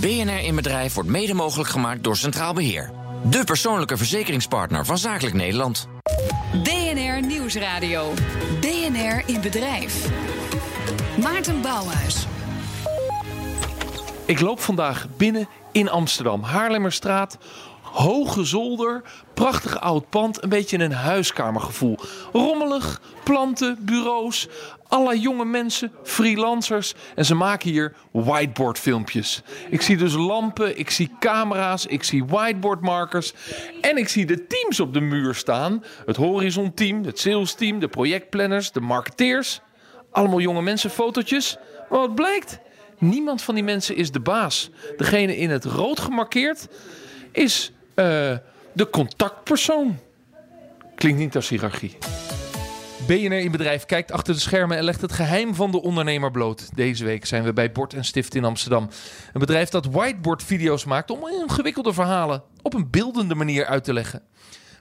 BNR in Bedrijf wordt mede mogelijk gemaakt door Centraal Beheer. De persoonlijke verzekeringspartner van Zakelijk Nederland. DNR Nieuwsradio. DNR in Bedrijf. Maarten Bouwhuis. Ik loop vandaag binnen in Amsterdam. Haarlemmerstraat, hoge zolder, prachtig oud pand, een beetje een huiskamergevoel. Rommelig, planten, bureaus, allerlei jonge mensen, freelancers. En ze maken hier whiteboardfilmpjes. Ik zie dus lampen, ik zie camera's, ik zie whiteboardmarkers. En ik zie de teams op de muur staan. Het Horizon team, het sales team, de projectplanners, de marketeers. Allemaal jonge mensen, fotootjes. Maar wat blijkt? Niemand van die mensen is de baas. Degene in het rood gemarkeerd is uh, de contactpersoon. Klinkt niet als hiërarchie. BNR in Bedrijf kijkt achter de schermen en legt het geheim van de ondernemer bloot. Deze week zijn we bij Bord en Stift in Amsterdam. Een bedrijf dat whiteboard-video's maakt om ingewikkelde verhalen op een beeldende manier uit te leggen.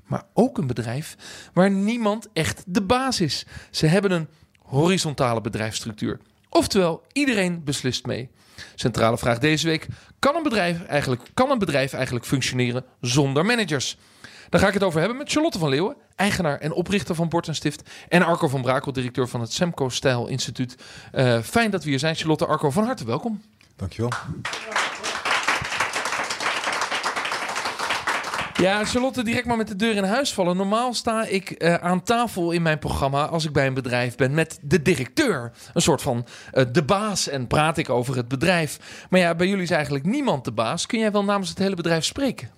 Maar ook een bedrijf waar niemand echt de baas is. Ze hebben een horizontale bedrijfsstructuur. Oftewel, iedereen beslist mee. Centrale vraag deze week: kan een bedrijf eigenlijk, kan een bedrijf eigenlijk functioneren zonder managers? Daar ga ik het over hebben met Charlotte van Leeuwen, eigenaar en oprichter van Bord en Stift. En Arco van Brakel, directeur van het Semco Stijl Instituut. Uh, fijn dat we hier zijn. Charlotte, Arco, van harte welkom. Dankjewel. Ja, Charlotte, direct maar met de deur in huis vallen. Normaal sta ik uh, aan tafel in mijn programma als ik bij een bedrijf ben met de directeur. Een soort van uh, de baas en praat ik over het bedrijf. Maar ja, bij jullie is eigenlijk niemand de baas. Kun jij wel namens het hele bedrijf spreken?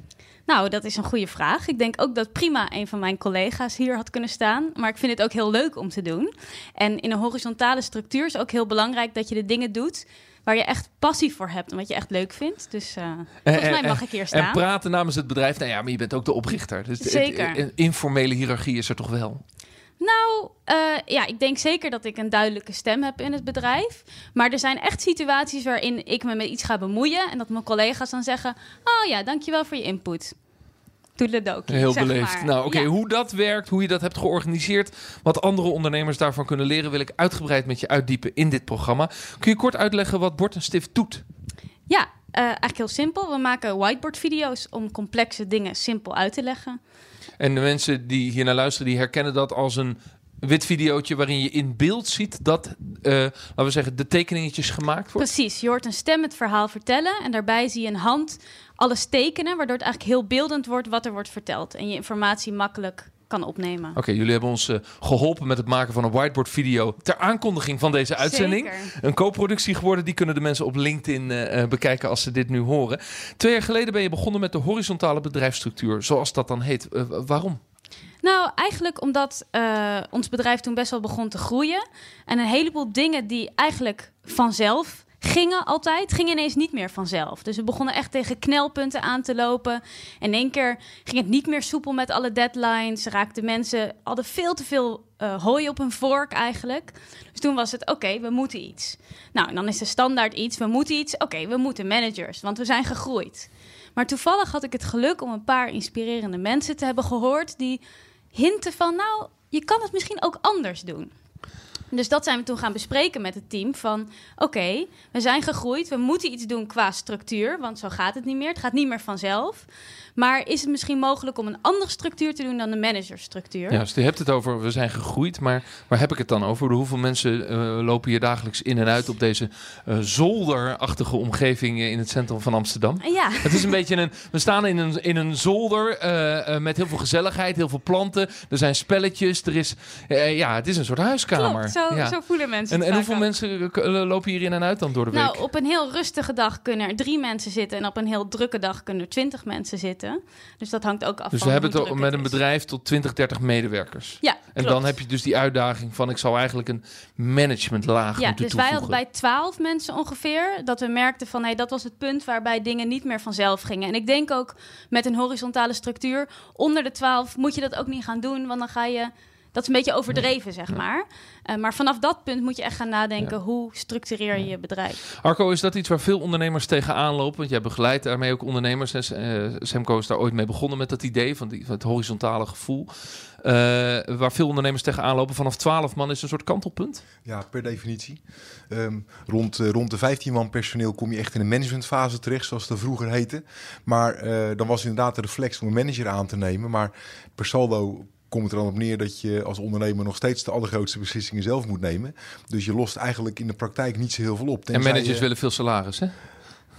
Nou, dat is een goede vraag. Ik denk ook dat prima een van mijn collega's hier had kunnen staan. Maar ik vind het ook heel leuk om te doen. En in een horizontale structuur is ook heel belangrijk dat je de dingen doet waar je echt passie voor hebt en wat je echt leuk vindt. Dus uh, volgens mij mag ik hier staan. En praten namens het bedrijf. Nou ja, maar je bent ook de oprichter. Dus Zeker. Een informele hiërarchie is er toch wel? Nou, uh, ja, ik denk zeker dat ik een duidelijke stem heb in het bedrijf. Maar er zijn echt situaties waarin ik me met iets ga bemoeien... en dat mijn collega's dan zeggen... oh ja, dankjewel voor je input. Toedeledokie, Heel zeg beleefd. maar. Nou, oké, Ja. hoe dat werkt, hoe je dat hebt georganiseerd... wat andere ondernemers daarvan kunnen leren... wil ik uitgebreid met je uitdiepen in dit programma. Kun je kort uitleggen wat Bord en Stift doet? Ja, eh, eigenlijk heel simpel. We maken whiteboard-video's om complexe dingen simpel uit te leggen. En de mensen die hier naar luisteren, die herkennen dat als een wit videootje waarin je in beeld ziet dat, eh, laten we zeggen, de tekeningetjes gemaakt wordt. Precies, je hoort een stem het verhaal vertellen en daarbij zie je een hand alles tekenen, waardoor het eigenlijk heel beeldend wordt wat er wordt verteld en je informatie makkelijk kan opnemen. Oké, jullie hebben ons eh, geholpen met het maken van een whiteboard video ter aankondiging van deze uitzending. Zeker. Een co-productie geworden, die kunnen de mensen op LinkedIn eh, eh, bekijken als ze dit nu horen. Twee jaar geleden ben je begonnen met de horizontale bedrijfsstructuur, zoals dat dan heet. Waarom? Nou, eigenlijk omdat ons bedrijf toen best wel begon te groeien. En een heleboel dingen die eigenlijk vanzelf gingen altijd, gingen ineens niet meer vanzelf. Dus we begonnen echt tegen knelpunten aan te lopen. In één keer ging het niet meer soepel met alle deadlines. Raakten mensen, hadden veel te veel eh, hooi op hun vork eigenlijk. Dus toen was het, oké, we moeten iets. Nou, en dan is de standaard iets, we moeten iets. Oké, we moeten managers, want we zijn gegroeid. Maar toevallig had ik het geluk om een paar inspirerende mensen te hebben gehoord... die hinten van, nou, je kan het misschien ook anders doen. Dus dat zijn we toen gaan bespreken met het team. Van oké, we zijn gegroeid. We moeten iets doen qua structuur. Want zo gaat het niet meer. Het gaat niet meer vanzelf. Maar is het misschien mogelijk om een andere structuur te doen dan de managerstructuur? Ja, dus je hebt het over, we zijn gegroeid, maar waar heb ik het dan over? Hoeveel mensen eh, lopen hier dagelijks in en uit op deze eh, zolderachtige omgeving eh, in het centrum van Amsterdam? Ja. Het is een beetje een. We staan in een, in een zolder eh, eh, met heel veel gezelligheid, heel veel planten. Er zijn spelletjes. Er is. eh, ja, het is een soort huiskamer. Klopt, zo, ja. zo voelen mensen En, hoeveel ook. mensen lopen hier in en uit dan door de week? Nou, op een heel rustige dag kunnen er drie mensen zitten. En op een heel drukke dag kunnen er twintig mensen zitten. Dus dat hangt ook af dus van we hebben het met een bedrijf tot 20, 30 medewerkers. Ja, En klopt. dan heb je dus die uitdaging van ik zou eigenlijk een managementlaag Ja, moeten dus wij hadden bij twaalf mensen ongeveer dat we merkten van hey, dat was het punt waarbij dingen niet meer vanzelf gingen. En ik denk ook met een horizontale structuur onder de twaalf moet je dat ook niet gaan doen, want dan ga je dat is een beetje overdreven, zeg maar. Uh, maar vanaf dat punt moet je echt gaan nadenken... hoe structureer je je bedrijf? Arco, is dat iets waar veel ondernemers tegenaan lopen? Want jij begeleidt daarmee ook ondernemers. En, uh, Semco is daar ooit mee begonnen met dat idee van, die, van het horizontale gevoel. Uh, waar veel ondernemers tegenaan lopen. Vanaf 12 man is een soort kantelpunt. Ja, per definitie. Um, rond, rond de 15 man personeel kom je echt in een managementfase terecht, zoals het vroeger heette. Maar dan was inderdaad de reflex om een manager aan te nemen. Maar per saldo komt het er dan op neer dat je als ondernemer nog steeds de allergrootste beslissingen zelf moet nemen. Dus je lost eigenlijk in de praktijk niet zo heel veel op. En managers willen veel salaris, hè?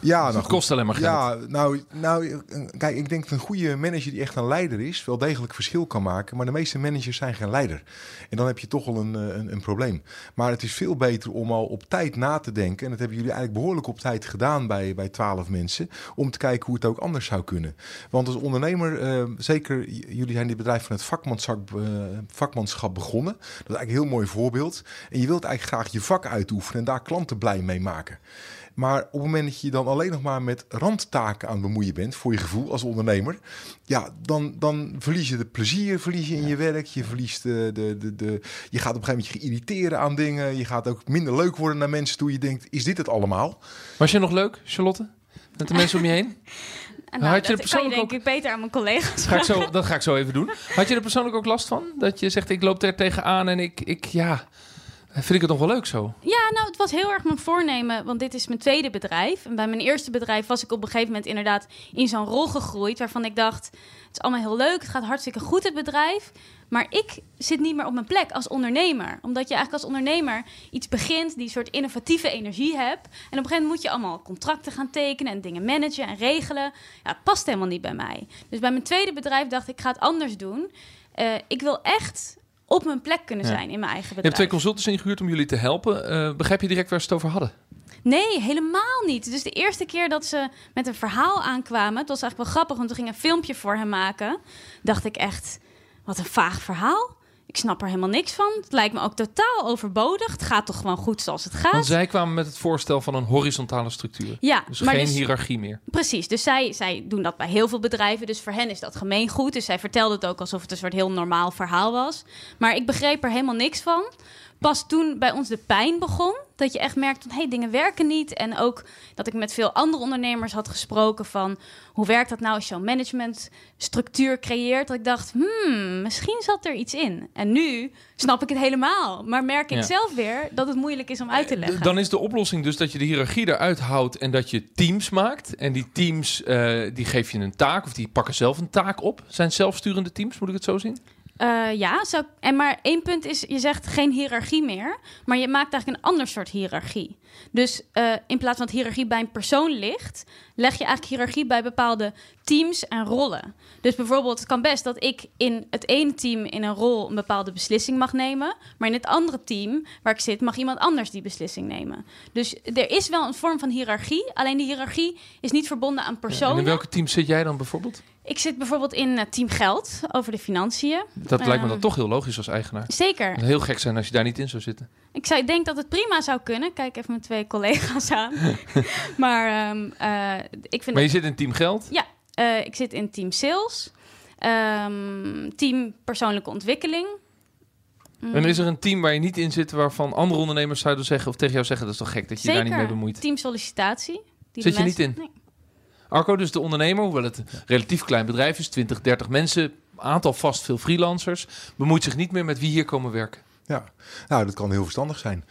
Ja, nou, het kost alleen maar geld. Ja, nou, nou, kijk, ik denk dat een goede manager die echt een leider is, wel degelijk verschil kan maken. Maar de meeste managers zijn geen leider. En dan heb je toch wel een, eh, een, een probleem. Maar het is veel beter om al op tijd na te denken. En dat hebben jullie eigenlijk behoorlijk op tijd gedaan bij, bij 12 mensen. Om te kijken hoe het ook anders zou kunnen. Want als ondernemer, uh, zeker jullie zijn dit bedrijf van het vakmanschap, uh, vakmanschap begonnen. Dat is eigenlijk een heel mooi voorbeeld. En je wilt eigenlijk graag je vak uitoefenen en daar klanten blij mee maken. Maar op het moment dat je dan alleen nog maar met randtaken aan het bemoeien bent, voor je gevoel als ondernemer, ja, dan, dan verlies je de plezier, verlies je in je werk, je verliest de, de, de, de, je gaat op een gegeven moment je irriteren aan dingen, je gaat ook minder leuk worden naar mensen toe. Je denkt, is dit het allemaal? Was je nog leuk, Charlotte? Met de mensen om je heen? Nou, Had je dat kan je denk ook... ik beter aan mijn collega's ga ik zo, Dat ga ik zo even doen. Had je er persoonlijk ook last van? Dat je zegt, ik loop er tegenaan en ik, ik ja, Vind ik het nog wel leuk zo? Ja, nou, het was heel erg mijn voornemen, want dit is mijn tweede bedrijf. En bij mijn eerste bedrijf was ik op een gegeven moment inderdaad in zo'n rol gegroeid, waarvan ik dacht, het is allemaal heel leuk, het gaat hartstikke goed het bedrijf, maar ik zit niet meer op mijn plek als ondernemer. Omdat je eigenlijk als ondernemer iets begint, die soort innovatieve energie hebt. En op een gegeven moment moet je allemaal contracten gaan tekenen en dingen managen en regelen. Ja, het past helemaal niet bij mij. Dus bij mijn tweede bedrijf dacht ik, ik ga het anders doen. Uh, ik wil echt op mijn plek kunnen zijn in mijn eigen bedrijf. Je hebt twee consultants ingehuurd om jullie te helpen. Uh, begrijp je direct waar ze het over hadden? Nee, helemaal niet. Dus de eerste keer dat ze met een verhaal aankwamen, het was eigenlijk wel grappig, want we gingen een filmpje voor hen maken. Dacht ik echt, wat een vaag verhaal. Ik snap er helemaal niks van. Het lijkt me ook totaal overbodig. Het gaat toch gewoon goed zoals het gaat. Want zij kwamen met het voorstel van een horizontale structuur. Ja, dus geen dus- hiërarchie meer. Precies. Dus zij, zij doen dat bij heel veel bedrijven. Dus voor hen is dat gemeengoed. Dus zij vertelde het ook alsof het een soort heel normaal verhaal was. Maar ik begreep er helemaal niks van pas toen bij ons de pijn begon, dat je echt merkt van hé, hey, dingen werken niet. En ook dat ik met veel andere ondernemers had gesproken van hoe werkt dat nou als je een managementstructuur creëert. Dat ik dacht, hmm, misschien zat er iets in. En nu snap ik het helemaal. Maar merk ik zelf weer dat het moeilijk is om uit te eh, leggen. Dan is de oplossing dus dat je de hiërarchie eruit houdt en dat je teams maakt. En die teams, uh, die geef je een taak of die pakken zelf een taak op. Zijn zelfsturende teams, moet ik het zo zien? Uh, ja, en maar één punt is, je zegt geen hiërarchie meer, maar je maakt eigenlijk een ander soort hiërarchie. Dus uh, in plaats van dat hiërarchie bij een persoon ligt, leg je eigenlijk hiërarchie bij bepaalde teams en rollen. Dus bijvoorbeeld, het kan best dat ik in het ene team in een rol een bepaalde beslissing mag nemen, maar in het andere team waar ik zit, mag iemand anders die beslissing nemen. Dus er is wel een vorm van hiërarchie, alleen die hiërarchie is niet verbonden aan personen. en in welke team zit jij dan bijvoorbeeld? Ik zit bijvoorbeeld in uh, Team Geld over de financiën. Dat lijkt me dan ehm, toch heel logisch als eigenaar. Zeker. Het heel gek zijn als je daar niet in zou zitten. Ik zou, denk dat het prima zou kunnen. Kijk even mijn twee collega's aan. maar um, uh, ik vind. Maar je zit in Team Geld? Ja, uh, ik zit in Team Sales. Um, team Persoonlijke Ontwikkeling. Mm. En is er een team waar je niet in zit waarvan andere ondernemers zouden zeggen of tegen jou zeggen dat is toch gek dat je Zeker. daar niet mee bemoeit? Team Sollicitatie. Die zit je niet in? Nee. Arco, dus de ondernemer, hoewel het een relatief klein bedrijf is, 20, 30 mensen, aantal vast veel freelancers, bemoeit zich niet meer met wie hier komen werken. Ja, nou, dat kan heel verstandig zijn.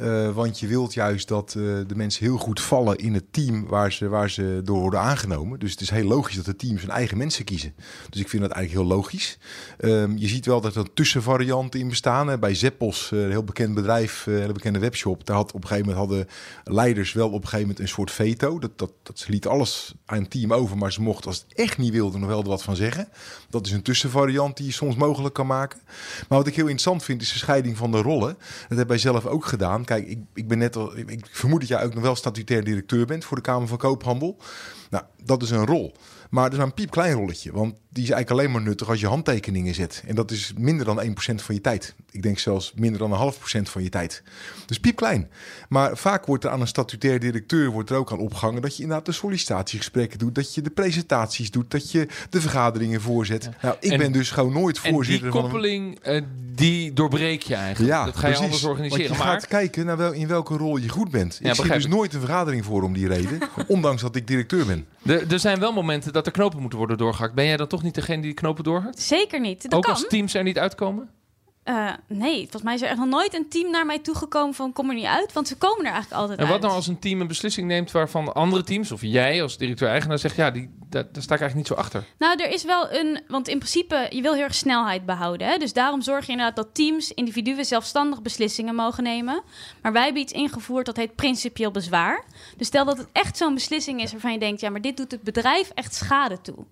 Uh, want je wilt juist dat uh, de mensen heel goed vallen in het team waar ze, waar ze door worden aangenomen. Dus het is heel logisch dat de teams hun eigen mensen kiezen. Dus ik vind dat eigenlijk heel logisch. Um, je ziet wel dat er tussenvarianten in bestaan. Bij Zeppos, uh, een heel bekend bedrijf, een hele bekende webshop. Daar had op een gegeven moment hadden leiders wel op een gegeven moment een soort veto. Dat, dat, dat ze liet alles aan een team over, maar ze mochten als het echt niet wilden nog wel er wat van zeggen. Dat is een tussenvariant die je soms mogelijk kan maken. Maar wat ik heel interessant vind is de scheiding van de rollen. Dat heb wij zelf ook gedaan. Kijk, ik, ik ben net al. Ik vermoed dat jij ook nog wel statutair directeur bent voor de Kamer van Koophandel. Nou, dat is een rol. Maar dat is maar een piepklein rolletje. Want die is eigenlijk alleen maar nuttig als je handtekeningen zet. En dat is minder dan 1% van je tijd. Ik denk zelfs minder dan een half procent van je tijd. Dus piepklein. Maar vaak wordt er aan een statutair directeur wordt er ook aan opgehangen... dat je inderdaad de sollicitatiegesprekken doet... dat je de presentaties doet, dat je de vergaderingen voorzet. Nou, ik En- ben dus gewoon nooit En die voorzitter van een... koppeling, eh, die doorbreek je eigenlijk. Ja, dat ga je precies. anders organiseren. Want je Maar gaat kijken naar wel, in welke rol je goed bent. Ja, ik zie begrijp dus nooit een vergadering voor om die reden. ondanks dat ik directeur ben. Er, er zijn wel momenten dat er knopen moeten worden doorgehakt. Ben jij dan toch niet degene die die knopen doorhakt? Zeker niet. Dat Ook kan. als teams er niet uitkomen? Eh, nee, volgens mij is er echt nog nooit een team naar mij toegekomen van kom er niet uit. Want ze komen er eigenlijk altijd En wat uit. nou als een team een beslissing neemt waarvan andere teams, of jij als directeur-eigenaar zegt, ja, die, daar, daar sta ik eigenlijk niet zo achter. Nou, er is wel een... Want in principe, je wil heel erg snelheid behouden. Hè? Dus daarom zorg je inderdaad dat teams, individuen zelfstandig beslissingen mogen nemen. Maar wij hebben iets ingevoerd dat heet principieel bezwaar. Dus stel dat het echt zo'n beslissing is waarvan je denkt... ja, maar dit doet het bedrijf echt schade toe.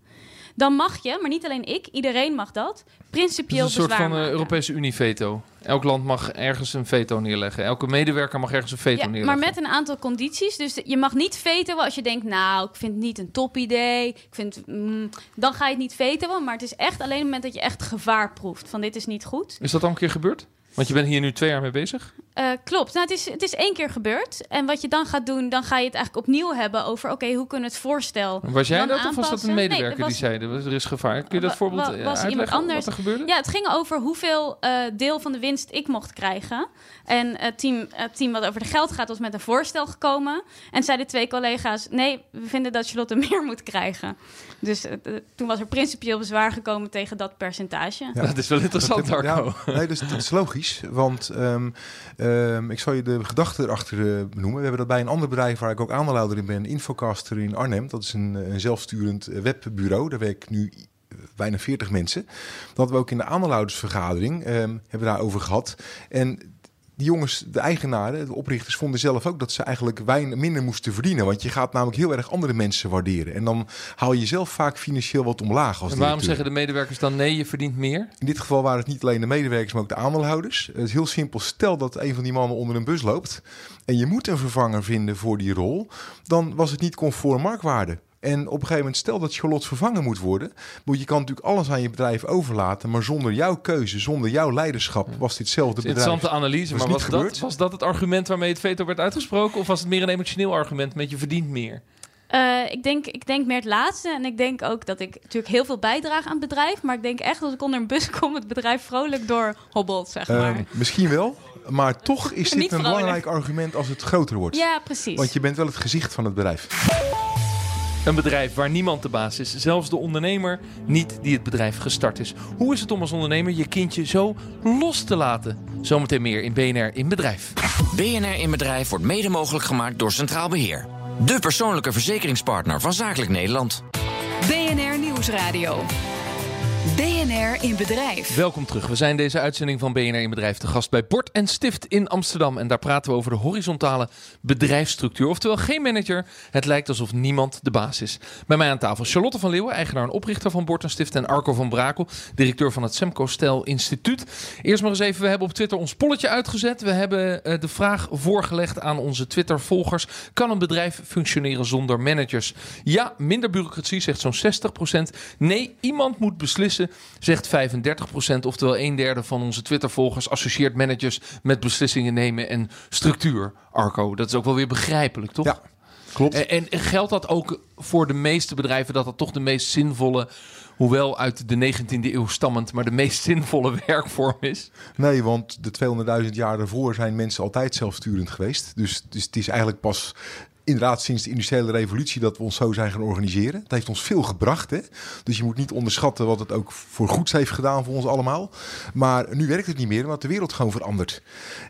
Dan mag je, maar niet alleen ik, iedereen mag dat, Het is principieel een soort van maken. Europese Unie-veto. Elk land mag ergens een veto neerleggen. Elke medewerker mag ergens een veto Ja, neerleggen. maar met een aantal condities. Dus je mag niet vetoen als je denkt, nou, ik vind het niet een top idee. Ik vind, mm, dan ga je het niet vetoen. Maar het is echt alleen op het moment dat je echt gevaar proeft. Van dit is niet goed. Is dat al een keer gebeurd? Want je bent hier nu twee jaar mee bezig. Eh, klopt. Nou, het, is, het is één keer gebeurd. En wat je dan gaat doen, dan ga je het eigenlijk opnieuw hebben over... oké, hoe kunnen we het voorstel Was jij dan dat of was dat een Nee, medewerker die zei er is gevaar? Kun je dat voorbeeld eh, iemand uitleggen anders? wat er gebeurde? Ja, het ging over hoeveel eh, deel van de winst ik mocht krijgen. En het team, het team wat over de geld gaat was met een voorstel gekomen. En zeiden twee collega's, nee, we vinden dat Charlotte meer moet krijgen. Dus toen was er principieel bezwaar gekomen tegen dat percentage. Ja. Dat is wel interessant, ja, nee, dat is, dat is logisch. Want ehm, ehm, ik zal je de gedachte erachter eh, benoemen. We hebben dat bij een ander bedrijf waar ik ook aandeelhouder in ben, Infocaster in Arnhem. Dat is een, een zelfsturend eh, webbureau. Daar werk nu eh, bijna 40 mensen. Dat we ook in de aandeelhoudersvergadering ehm, hebben daarover gehad. En die jongens, de eigenaren, de oprichters, vonden zelf ook dat ze eigenlijk weinig, minder moesten verdienen. Want je gaat namelijk heel erg andere mensen waarderen. En dan haal je jezelf vaak financieel wat omlaag als En waarom zeggen de medewerkers dan nee, je verdient meer? In dit geval waren het niet alleen de medewerkers, maar ook de aandeelhouders. Het is heel simpel. Stel dat een van die mannen onder een bus loopt en je moet een vervanger vinden voor die rol, dan was het niet conform marktwaarde. En op een gegeven moment, stel dat Charlotte vervangen moet worden, moet je kan natuurlijk alles aan je bedrijf overlaten, maar zonder jouw keuze, zonder jouw leiderschap, was ditzelfde bedrijf. Interessante analyse, Was maar niet was dat, gebeurd. was dat het argument waarmee het veto werd uitgesproken? Of was het meer een emotioneel argument met je verdient meer? Eh, ik, denk, ik denk meer het laatste. En ik denk ook dat ik natuurlijk heel veel bijdraag aan het bedrijf. Maar ik denk echt dat als ik onder een bus kom, het bedrijf vrolijk door hobbelt, zeg maar. Ehm, misschien wel, maar toch is dit een belangrijk argument als het groter wordt. ja, precies. Want je bent wel het gezicht van het bedrijf. Een bedrijf waar niemand de baas is, zelfs de ondernemer niet die het bedrijf gestart is. Hoe is het om als ondernemer je kindje zo los te laten? Zometeen meer in BNR in Bedrijf. BNR in Bedrijf wordt mede mogelijk gemaakt door Centraal Beheer. De persoonlijke verzekeringspartner van Zakelijk Nederland. BNR Nieuwsradio. BNR in Bedrijf. Welkom terug. We zijn deze uitzending van BNR in Bedrijf te gast bij Bord en Stift in Amsterdam. En daar praten we over de horizontale bedrijfsstructuur. Oftewel geen manager. Het lijkt alsof niemand de baas is. Bij mij aan tafel Charlotte van Leeuwen, eigenaar en oprichter van Bord en Stift. En Arco van Brakel, directeur van het Semco Stel Instituut. Eerst maar eens even, we hebben op Twitter ons polletje uitgezet. We hebben eh, de vraag voorgelegd aan onze Twitter-volgers. Kan een bedrijf functioneren zonder managers? Ja, minder bureaucratie, zegt zo'n 60%. Nee, iemand moet beslissen, zegt 35%. Oftewel een derde van onze Twitter-volgers associeert managers met beslissingen nemen en structuur. Arco, dat is ook wel weer begrijpelijk, toch? Ja, klopt. En, en geldt dat ook voor de meeste bedrijven dat dat toch de meest zinvolle, hoewel uit de 19e eeuw stammend, maar de meest zinvolle werkvorm is? Nee, want de 200.000 jaar daarvoor zijn mensen altijd zelfsturend geweest. Dus, dus het is eigenlijk pas inderdaad sinds de industriële revolutie dat we ons zo zijn gaan organiseren. Het heeft ons veel gebracht. Hè? Dus je moet niet onderschatten wat het ook voor goeds heeft gedaan voor ons allemaal. Maar nu werkt het niet meer, omdat de wereld gewoon verandert.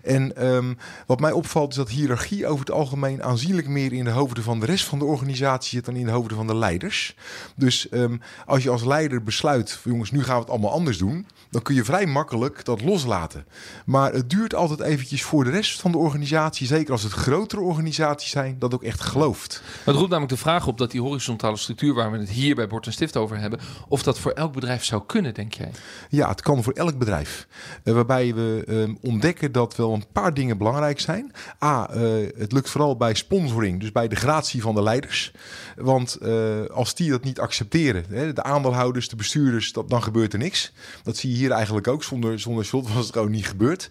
En ehm, wat mij opvalt is dat hiërarchie over het algemeen aanzienlijk meer in de hoofden van de rest van de organisatie zit dan in de hoofden van de leiders. Dus ehm, als je als leider besluit, jongens, nu gaan we het allemaal anders doen, dan kun je vrij makkelijk dat loslaten. Maar het duurt altijd eventjes voor de rest van de organisatie, zeker als het grotere organisaties zijn, dat ook echt gelooft. Het roept namelijk de vraag op dat die horizontale structuur waar we het hier bij Bord en Stift over hebben, of dat voor elk bedrijf zou kunnen, denk jij? Ja, het kan voor elk bedrijf. Uh, waarbij we uh, ontdekken dat wel een paar dingen belangrijk zijn. A, uh, het lukt vooral bij sponsoring, dus bij de gratie van de leiders. Want als die dat niet accepteren, hè, de aandeelhouders, de bestuurders, dat, dan gebeurt er niks. Dat zie je hier eigenlijk ook. Zonder, zonder slot was het gewoon niet gebeurd.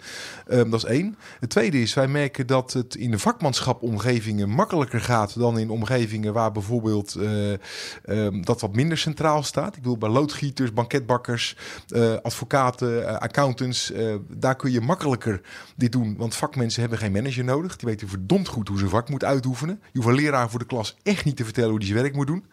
Um, dat is één. Het tweede is, wij merken dat het in de vakmanschapomgevingen gaat dan in omgevingen waar bijvoorbeeld um, dat wat minder centraal staat. Ik bedoel, bij loodgieters, banketbakkers, uh, advocaten, uh, accountants, daar kun je makkelijker dit doen. Want vakmensen hebben geen manager nodig. Die weten verdomd goed hoe ze vak moet uitoefenen. Je hoeft een leraar voor de klas echt niet te vertellen hoe die zijn werk moet doen.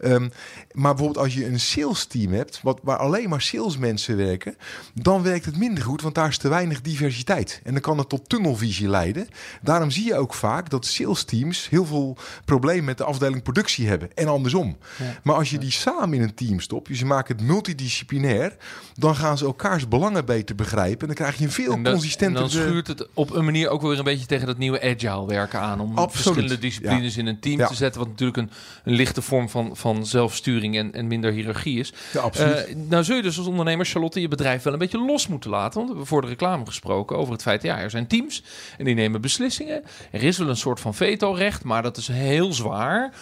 Um, maar bijvoorbeeld als je een sales team hebt, wat, waar alleen maar salesmensen werken, dan werkt het minder goed, want daar is te weinig diversiteit. En dan kan het tot tunnelvisie leiden. Daarom zie je ook vaak dat sales teams heel veel problemen met de afdeling productie hebben. En andersom. Ja. Maar als je die samen in een team stopt, dus je maakt het multidisciplinair, dan gaan ze elkaars belangen beter begrijpen. En dan krijg je een veel consistenter... En dan schuurt het op een manier ook weer een beetje tegen dat nieuwe agile werken aan. Om Absoluut. verschillende disciplines ja. in een team ja. te zetten. Wat natuurlijk een, een lichte vorm van, van zelfsturing en, en minder hiërarchie is. Ja, absoluut. Uh, nou zul je dus als ondernemer, Charlotte, je bedrijf wel een beetje los moeten laten. Want we hebben voor de reclame gesproken over het feit... ja, er zijn teams en die nemen beslissingen. Er is wel een soort van vetorecht, maar dat is heel zwaar.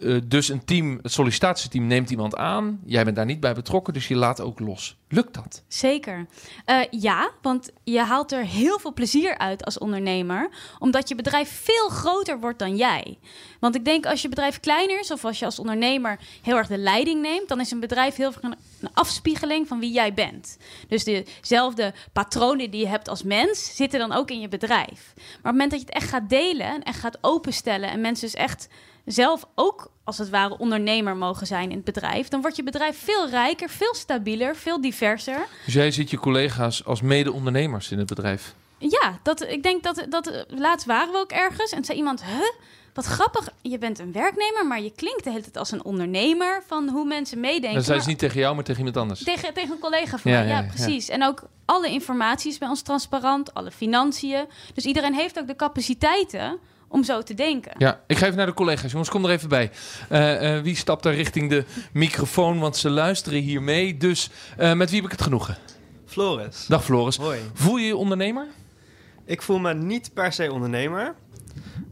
Uh, dus een team, het sollicitatieteam neemt iemand aan. Jij bent daar niet bij betrokken, dus je laat ook los. Lukt dat? Zeker. Uh, ja, want je haalt er heel veel plezier uit als ondernemer, omdat je bedrijf veel groter wordt dan jij. Want ik denk als je bedrijf kleiner is of als je als ondernemer heel erg de leiding neemt, dan is een bedrijf heel erg een afspiegeling van wie jij bent. Dus dezelfde patronen die je hebt als mens zitten dan ook in je bedrijf. Maar op het moment dat je het echt gaat delen en echt gaat openstellen en mensen dus echt zelf ook als het ware ondernemer mogen zijn in het bedrijf, dan wordt je bedrijf veel rijker, veel stabieler, veel diverser. Dus jij ziet je collega's als mede-ondernemers in het bedrijf? Ja, dat, ik denk dat, dat laatst waren we ook ergens en zei iemand, huh? Wat grappig, je bent een werknemer, maar je klinkt de hele tijd als een ondernemer van hoe mensen meedenken. Dat zei ze niet tegen jou, maar tegen iemand anders. Tegen, tegen een collega van ja, mij, ja, ja precies. En ook alle informatie is bij ons transparant, alle financiën. Dus iedereen heeft ook de capaciteiten om zo te denken. Ja, ik ga even naar de collega's. Jongens, kom er even bij. Uh, uh, wie stapt daar richting de microfoon? Want ze luisteren hier mee. Dus uh, met wie heb ik het genoegen? Floris. Dag Floris. Hoi. Voel je je ondernemer? Ik voel me niet per se ondernemer.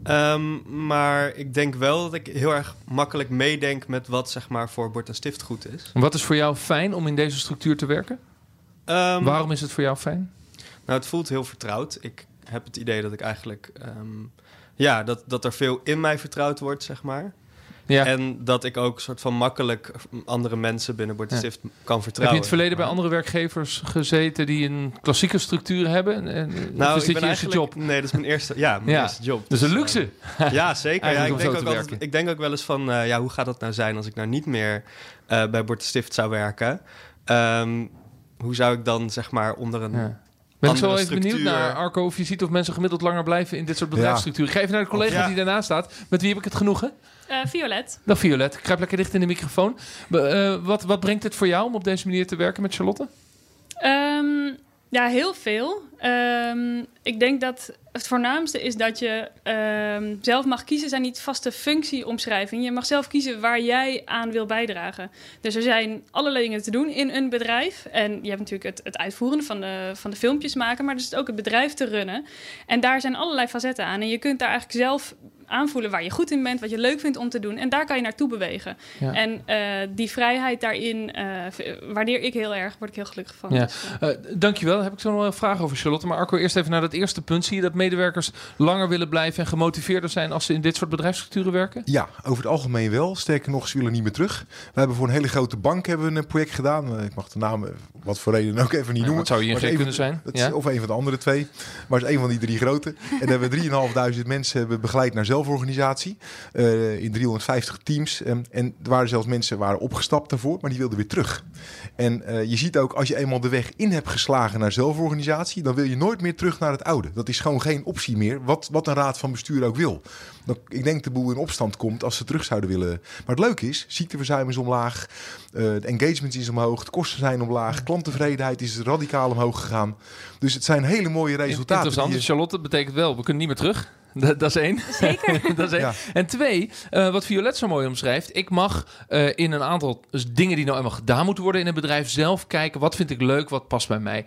Um, maar ik denk wel dat ik heel erg makkelijk meedenk met wat zeg maar voor Bord en Stift goed is. Wat is voor jou fijn om in deze structuur te werken? Um, Waarom is het voor jou fijn? Nou, het voelt heel vertrouwd. Ik heb het idee dat ik eigenlijk um, ja, dat, dat er veel in mij vertrouwd wordt, zeg maar. Ja. En dat ik ook soort van makkelijk andere mensen binnen Bord ja. kan vertrouwen. Heb je in het verleden bij andere werkgevers gezeten die een klassieke structuur hebben? En, nou, is dit je eerste job? Nee, dat is mijn eerste, ja, mijn ja. eerste job. Dus, dus een luxe. Uh, ja, zeker. ja, ik, denk ook altijd, ik denk ook wel eens van, uh, ja, hoe gaat dat nou zijn als ik nou niet meer uh, bij Bord Stift zou werken? Um, hoe zou ik dan zeg maar onder een ben ik zo even benieuwd naar, Arco, of je ziet of mensen gemiddeld langer blijven in dit soort bedrijfsstructuren. Ja. Geef naar de collega die daarnaast staat. Met wie heb ik het genoegen? Uh, Violet. Dag Violet. Ik grijp lekker dicht in de microfoon. Uh, wat, wat brengt het voor jou om op deze manier te werken met Charlotte? Um, ja, heel veel. Um, ik denk dat het voornaamste is dat je um, zelf mag kiezen, zijn niet vaste functieomschrijving. Je mag zelf kiezen waar jij aan wil bijdragen. Dus er zijn allerlei dingen te doen in een bedrijf. En je hebt natuurlijk het, het uitvoeren van de, van de filmpjes maken, maar dus ook het bedrijf te runnen. En daar zijn allerlei facetten aan. En je kunt daar eigenlijk zelf aanvoelen waar je goed in bent, wat je leuk vindt om te doen. En daar kan je naartoe bewegen. Ja. En uh, die vrijheid daarin uh, waardeer ik heel erg, word ik heel gelukkig van. Ja. Dus, uh, dankjewel. Heb ik zo nog een vraag over Charlotte. Maar Arco, eerst even naar dat eerste punt. Zie je dat medewerkers langer willen blijven en gemotiveerder zijn als ze in dit soort bedrijfsstructuren werken? Ja, over het algemeen wel. Sterker nog, ze willen niet meer terug. We hebben voor een hele grote bank hebben we een project gedaan. Ik mag de naam, wat voor reden ook even niet noemen. Wat zou je in kunnen zijn? Ja? Of een van de andere twee. Maar het is een van die drie grote. En hebben we 3.500 mensen hebben begeleid naar zelf zelforganisatie uh, in 350 teams. Um, en er waren zelfs mensen waren opgestapt daarvoor, maar die wilden weer terug. En uh, je ziet ook, als je eenmaal de weg in hebt geslagen naar zelforganisatie, dan wil je nooit meer terug naar het oude. Dat is gewoon geen optie meer, wat, wat een raad van bestuur ook wil. Ik denk de boel in opstand komt als ze terug zouden willen. Maar het leuke is, ziekteverzuim is omlaag, uh, de engagement is omhoog, de kosten zijn omlaag, klanttevredenheid is radicaal omhoog gegaan. Dus het zijn hele mooie resultaten. Interessant, die... Charlotte, betekent wel, we kunnen niet meer terug. Dat, dat is één. Zeker. dat is één. Ja. En twee, eh, wat Violet zo mooi omschrijft. Ik mag eh, in een aantal dingen die nou eenmaal gedaan moeten worden in een bedrijf zelf kijken. Wat vind ik leuk, wat past bij mij.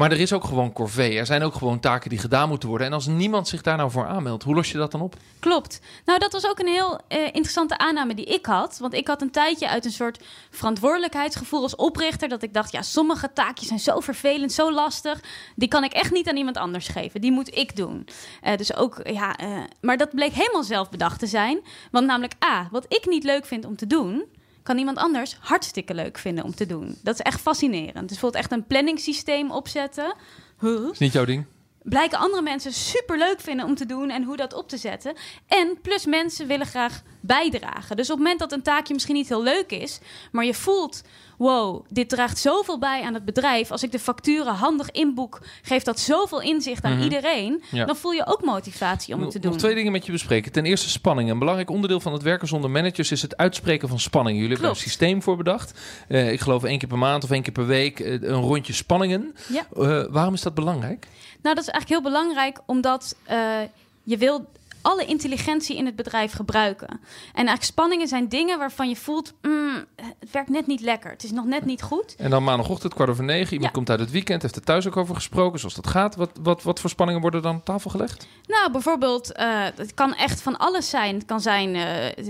Maar er is ook gewoon corvée. Er zijn ook gewoon taken die gedaan moeten worden. En als niemand zich daar nou voor aanmeldt, hoe los je dat dan op? Klopt. Nou, dat was ook een heel eh, interessante aanname die ik had. Want ik had een tijdje uit een soort verantwoordelijkheidsgevoel als oprichter. Dat ik dacht, ja, sommige taakjes zijn zo vervelend, zo lastig. Die kan ik echt niet aan iemand anders geven. Die moet ik doen. Eh, dus ook, eh, maar dat bleek helemaal zelfbedacht te zijn. Want namelijk, A, wat ik niet leuk vind om te doen kan iemand anders hartstikke leuk vinden om te doen. Dat is echt fascinerend. Dus bijvoorbeeld echt een planningssysteem opzetten. Huh? Is niet jouw ding? Blijken andere mensen super leuk vinden om te doen en hoe dat op te zetten. En plus mensen willen graag bijdragen. Dus op het moment dat een taakje misschien niet heel leuk is, maar je voelt, wow, dit draagt zoveel bij aan het bedrijf. Als ik de facturen handig inboek, geeft dat zoveel inzicht aan Mhm. iedereen. Ja. Dan voel je ook motivatie om het te doen. Nog twee dingen met je bespreken. Ten eerste spanning. Een belangrijk onderdeel van het werken zonder managers is het uitspreken van spanning. Jullie hebben een systeem voor bedacht. Eh, ik geloof één keer per maand of één keer per week eh, een rondje spanningen. Ja. Eh, waarom is dat belangrijk? Nou, dat is eigenlijk heel belangrijk, omdat eh, je wil alle intelligentie in het bedrijf gebruiken. En eigenlijk spanningen zijn dingen waarvan je voelt, mm, het werkt net niet lekker. Het is nog net niet goed. En dan maandagochtend, kwart over negen. Iemand Ja. komt uit het weekend, heeft er thuis ook over gesproken, zoals dat gaat. Wat, wat, wat voor spanningen worden dan op tafel gelegd? Nou, bijvoorbeeld, eh, het kan echt van alles zijn. Het kan zijn, eh,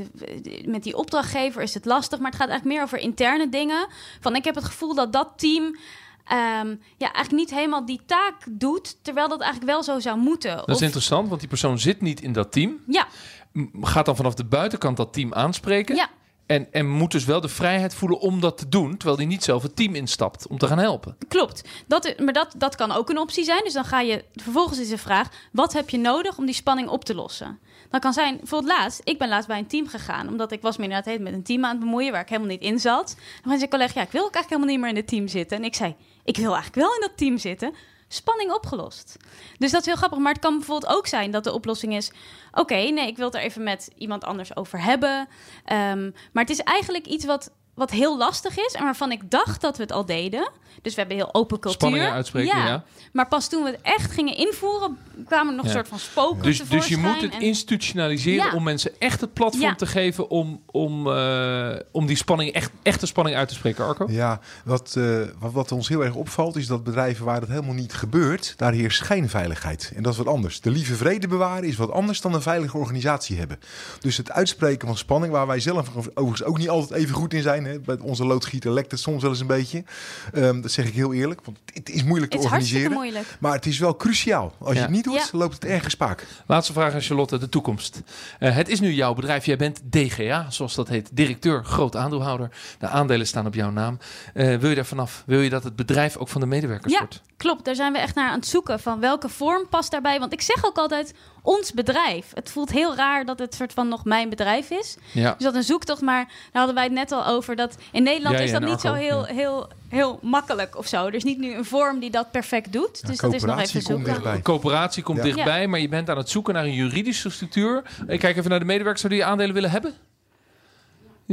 met die opdrachtgever is het lastig, maar het gaat eigenlijk meer over interne dingen. Van, ik heb het gevoel dat dat team ehm, ja, eigenlijk niet helemaal die taak doet, terwijl dat eigenlijk wel zo zou moeten. Dat is Of- interessant, want die persoon zit niet in dat team. ja, Gaat dan vanaf de buitenkant dat team aanspreken. ja, En, en moet dus wel de vrijheid voelen om dat te doen, terwijl hij niet zelf het team instapt om te gaan helpen. klopt. Dat, maar dat, dat kan ook een optie zijn. Dus dan ga je, vervolgens is de vraag, wat heb je nodig om die spanning op te lossen? Dat kan zijn, bijvoorbeeld laatst, ik ben laatst bij een team gegaan, omdat ik was me inderdaad met een team aan het bemoeien waar ik helemaal niet in zat. En dan zei collega, ja, ik wil ook eigenlijk helemaal niet meer in het team zitten. En ik zei, ik wil eigenlijk wel in dat team zitten. Spanning opgelost. Dus dat is heel grappig. Maar het kan bijvoorbeeld ook zijn dat de oplossing is: oké, nee, ik wil het er even met iemand anders over hebben. Ehm, maar het is eigenlijk iets wat, wat heel lastig is en waarvan ik dacht dat we het al deden. Dus we hebben heel open cultuur. Spanningen uitspreken, ja. Maar pas toen we het echt gingen invoeren, kwamen er nog Ja. een soort van spoken Dus, dus je moet het en- institutionaliseren Ja. om mensen echt het platform Ja. te geven om, om, eh, om die spanning, echt, echte spanning uit te spreken, Arco. Ja, wat, eh, wat, wat ons heel erg opvalt is dat bedrijven waar dat helemaal niet gebeurt, daar heerst schijnveiligheid. En dat is wat anders. De lieve vrede bewaren is wat anders dan een veilige organisatie hebben. Dus het uitspreken van spanning, waar wij zelf overigens ook niet altijd even goed in zijn. Hè. Bij onze loodgieter lekt het soms wel eens een beetje. Ehm, dat zeg ik heel eerlijk, want het is moeilijk te Het is hartstikke organiseren. moeilijk. Maar het is wel cruciaal. Als Ja. je het niet doet, Ja. loopt het ergens spaak. Laatste vraag aan Charlotte, de toekomst. Eh, het is nu jouw bedrijf. Jij bent DGA, zoals dat heet. Directeur, groot aandeelhouder. De aandelen staan op jouw naam. Eh, wil je daar vanaf? Wil je dat het bedrijf ook van de medewerkers Ja. wordt? Klopt, daar zijn we echt naar aan het zoeken van welke vorm past daarbij. Want ik zeg ook altijd ons bedrijf. Het voelt heel raar dat het soort van nog mijn bedrijf is. Ja. Dus dat een zoektocht, maar daar hadden wij het net al over. Dat in Nederland is dat niet zo heel, ja. heel, heel makkelijk of zo. Er is niet nu een vorm die dat perfect doet. Ja, dus dat is nog coöperatie even komt zoeken. dichtbij. Coöperatie komt Ja. dichtbij, maar je bent aan het zoeken naar een juridische structuur. Ik kijk even naar de medewerkers. Zouden die aandelen willen hebben?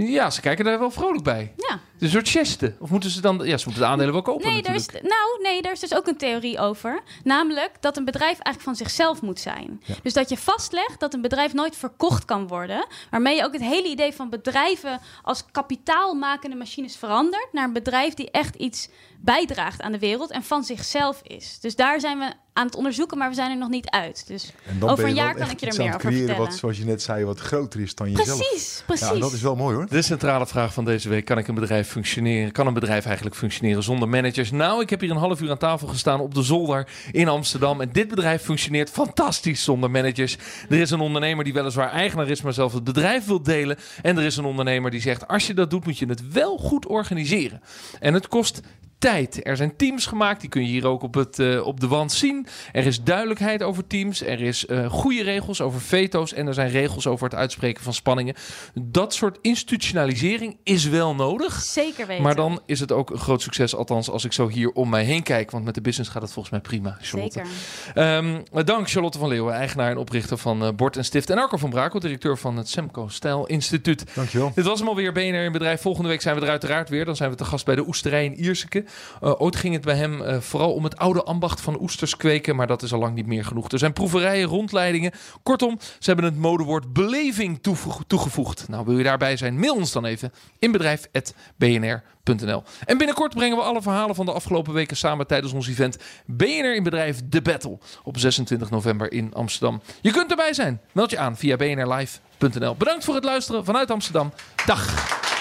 Ja, ze kijken daar wel vrolijk bij. Ja. Een soort cheste. Of moeten ze dan... Ja, ze moeten de aandelen wel kopen Nee, daar is, nou, nee, daar is dus ook een theorie over. Namelijk dat een bedrijf eigenlijk van zichzelf moet zijn. Ja. Dus dat je vastlegt dat een bedrijf nooit verkocht kan worden. Waarmee je ook het hele idee van bedrijven als kapitaalmakende machines verandert. Naar een bedrijf die echt iets bijdraagt aan de wereld en van zichzelf is. Dus daar zijn we aan het onderzoeken, maar we zijn er nog niet uit. Dus En dan Over een jaar kan ik je er meer over creëren vertellen. Wat, zoals je net zei, wat groter is dan jezelf. precies, precies. Ja, dat is wel mooi hoor. De centrale vraag van deze week: kan ik een bedrijf functioneren? Kan een bedrijf eigenlijk functioneren zonder managers? Nou, ik heb hier een half uur aan tafel gestaan op de zolder in Amsterdam. En dit bedrijf functioneert fantastisch zonder managers. Er is een ondernemer die weliswaar eigenaar is, maar zelf het bedrijf wil delen. En er is een ondernemer die zegt: als je dat doet, moet je het wel goed organiseren. En het kost tijd. Er zijn teams gemaakt, die kun je hier ook op, het, eh, op de wand zien. Er is duidelijkheid over teams. Er is eh, goede regels over veto's. En er zijn regels over het uitspreken van spanningen. Dat soort institutionalisering is wel nodig. Zeker weten. Maar dan is het ook een groot succes, althans als ik zo hier om mij heen kijk. Want met de business gaat het volgens mij prima, Charlotte. Zeker. Ehm, dank Charlotte van Leeuwen, eigenaar en oprichter van eh, Bord en Stift. En Arco van Brakel, directeur van het Semco Stijl Instituut. Dankjewel. Dit was hem alweer, BNR in Bedrijf. Volgende week zijn we er uiteraard weer. Dan zijn we te gast bij de Oesterij in Ierseke. Ooit ging het bij hem vooral om het oude ambacht van oesters kweken, maar dat is al lang niet meer genoeg. Er zijn proeverijen, rondleidingen. Kortom, ze hebben het modewoord beleving toegevoegd. Nou, wil je daarbij zijn? Mail ons dan even in bedrijf.bnr.nl. En binnenkort brengen we alle verhalen van de afgelopen weken samen tijdens ons event BNR in Bedrijf The Battle op 26 november in Amsterdam. Je kunt erbij zijn. Meld je aan via bnrlive.nl. Bedankt voor het luisteren vanuit Amsterdam. Dag.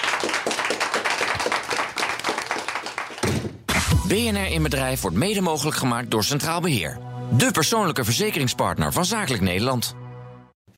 BNR in Bedrijf wordt mede mogelijk gemaakt door Centraal Beheer. De persoonlijke verzekeringspartner van Zakelijk Nederland.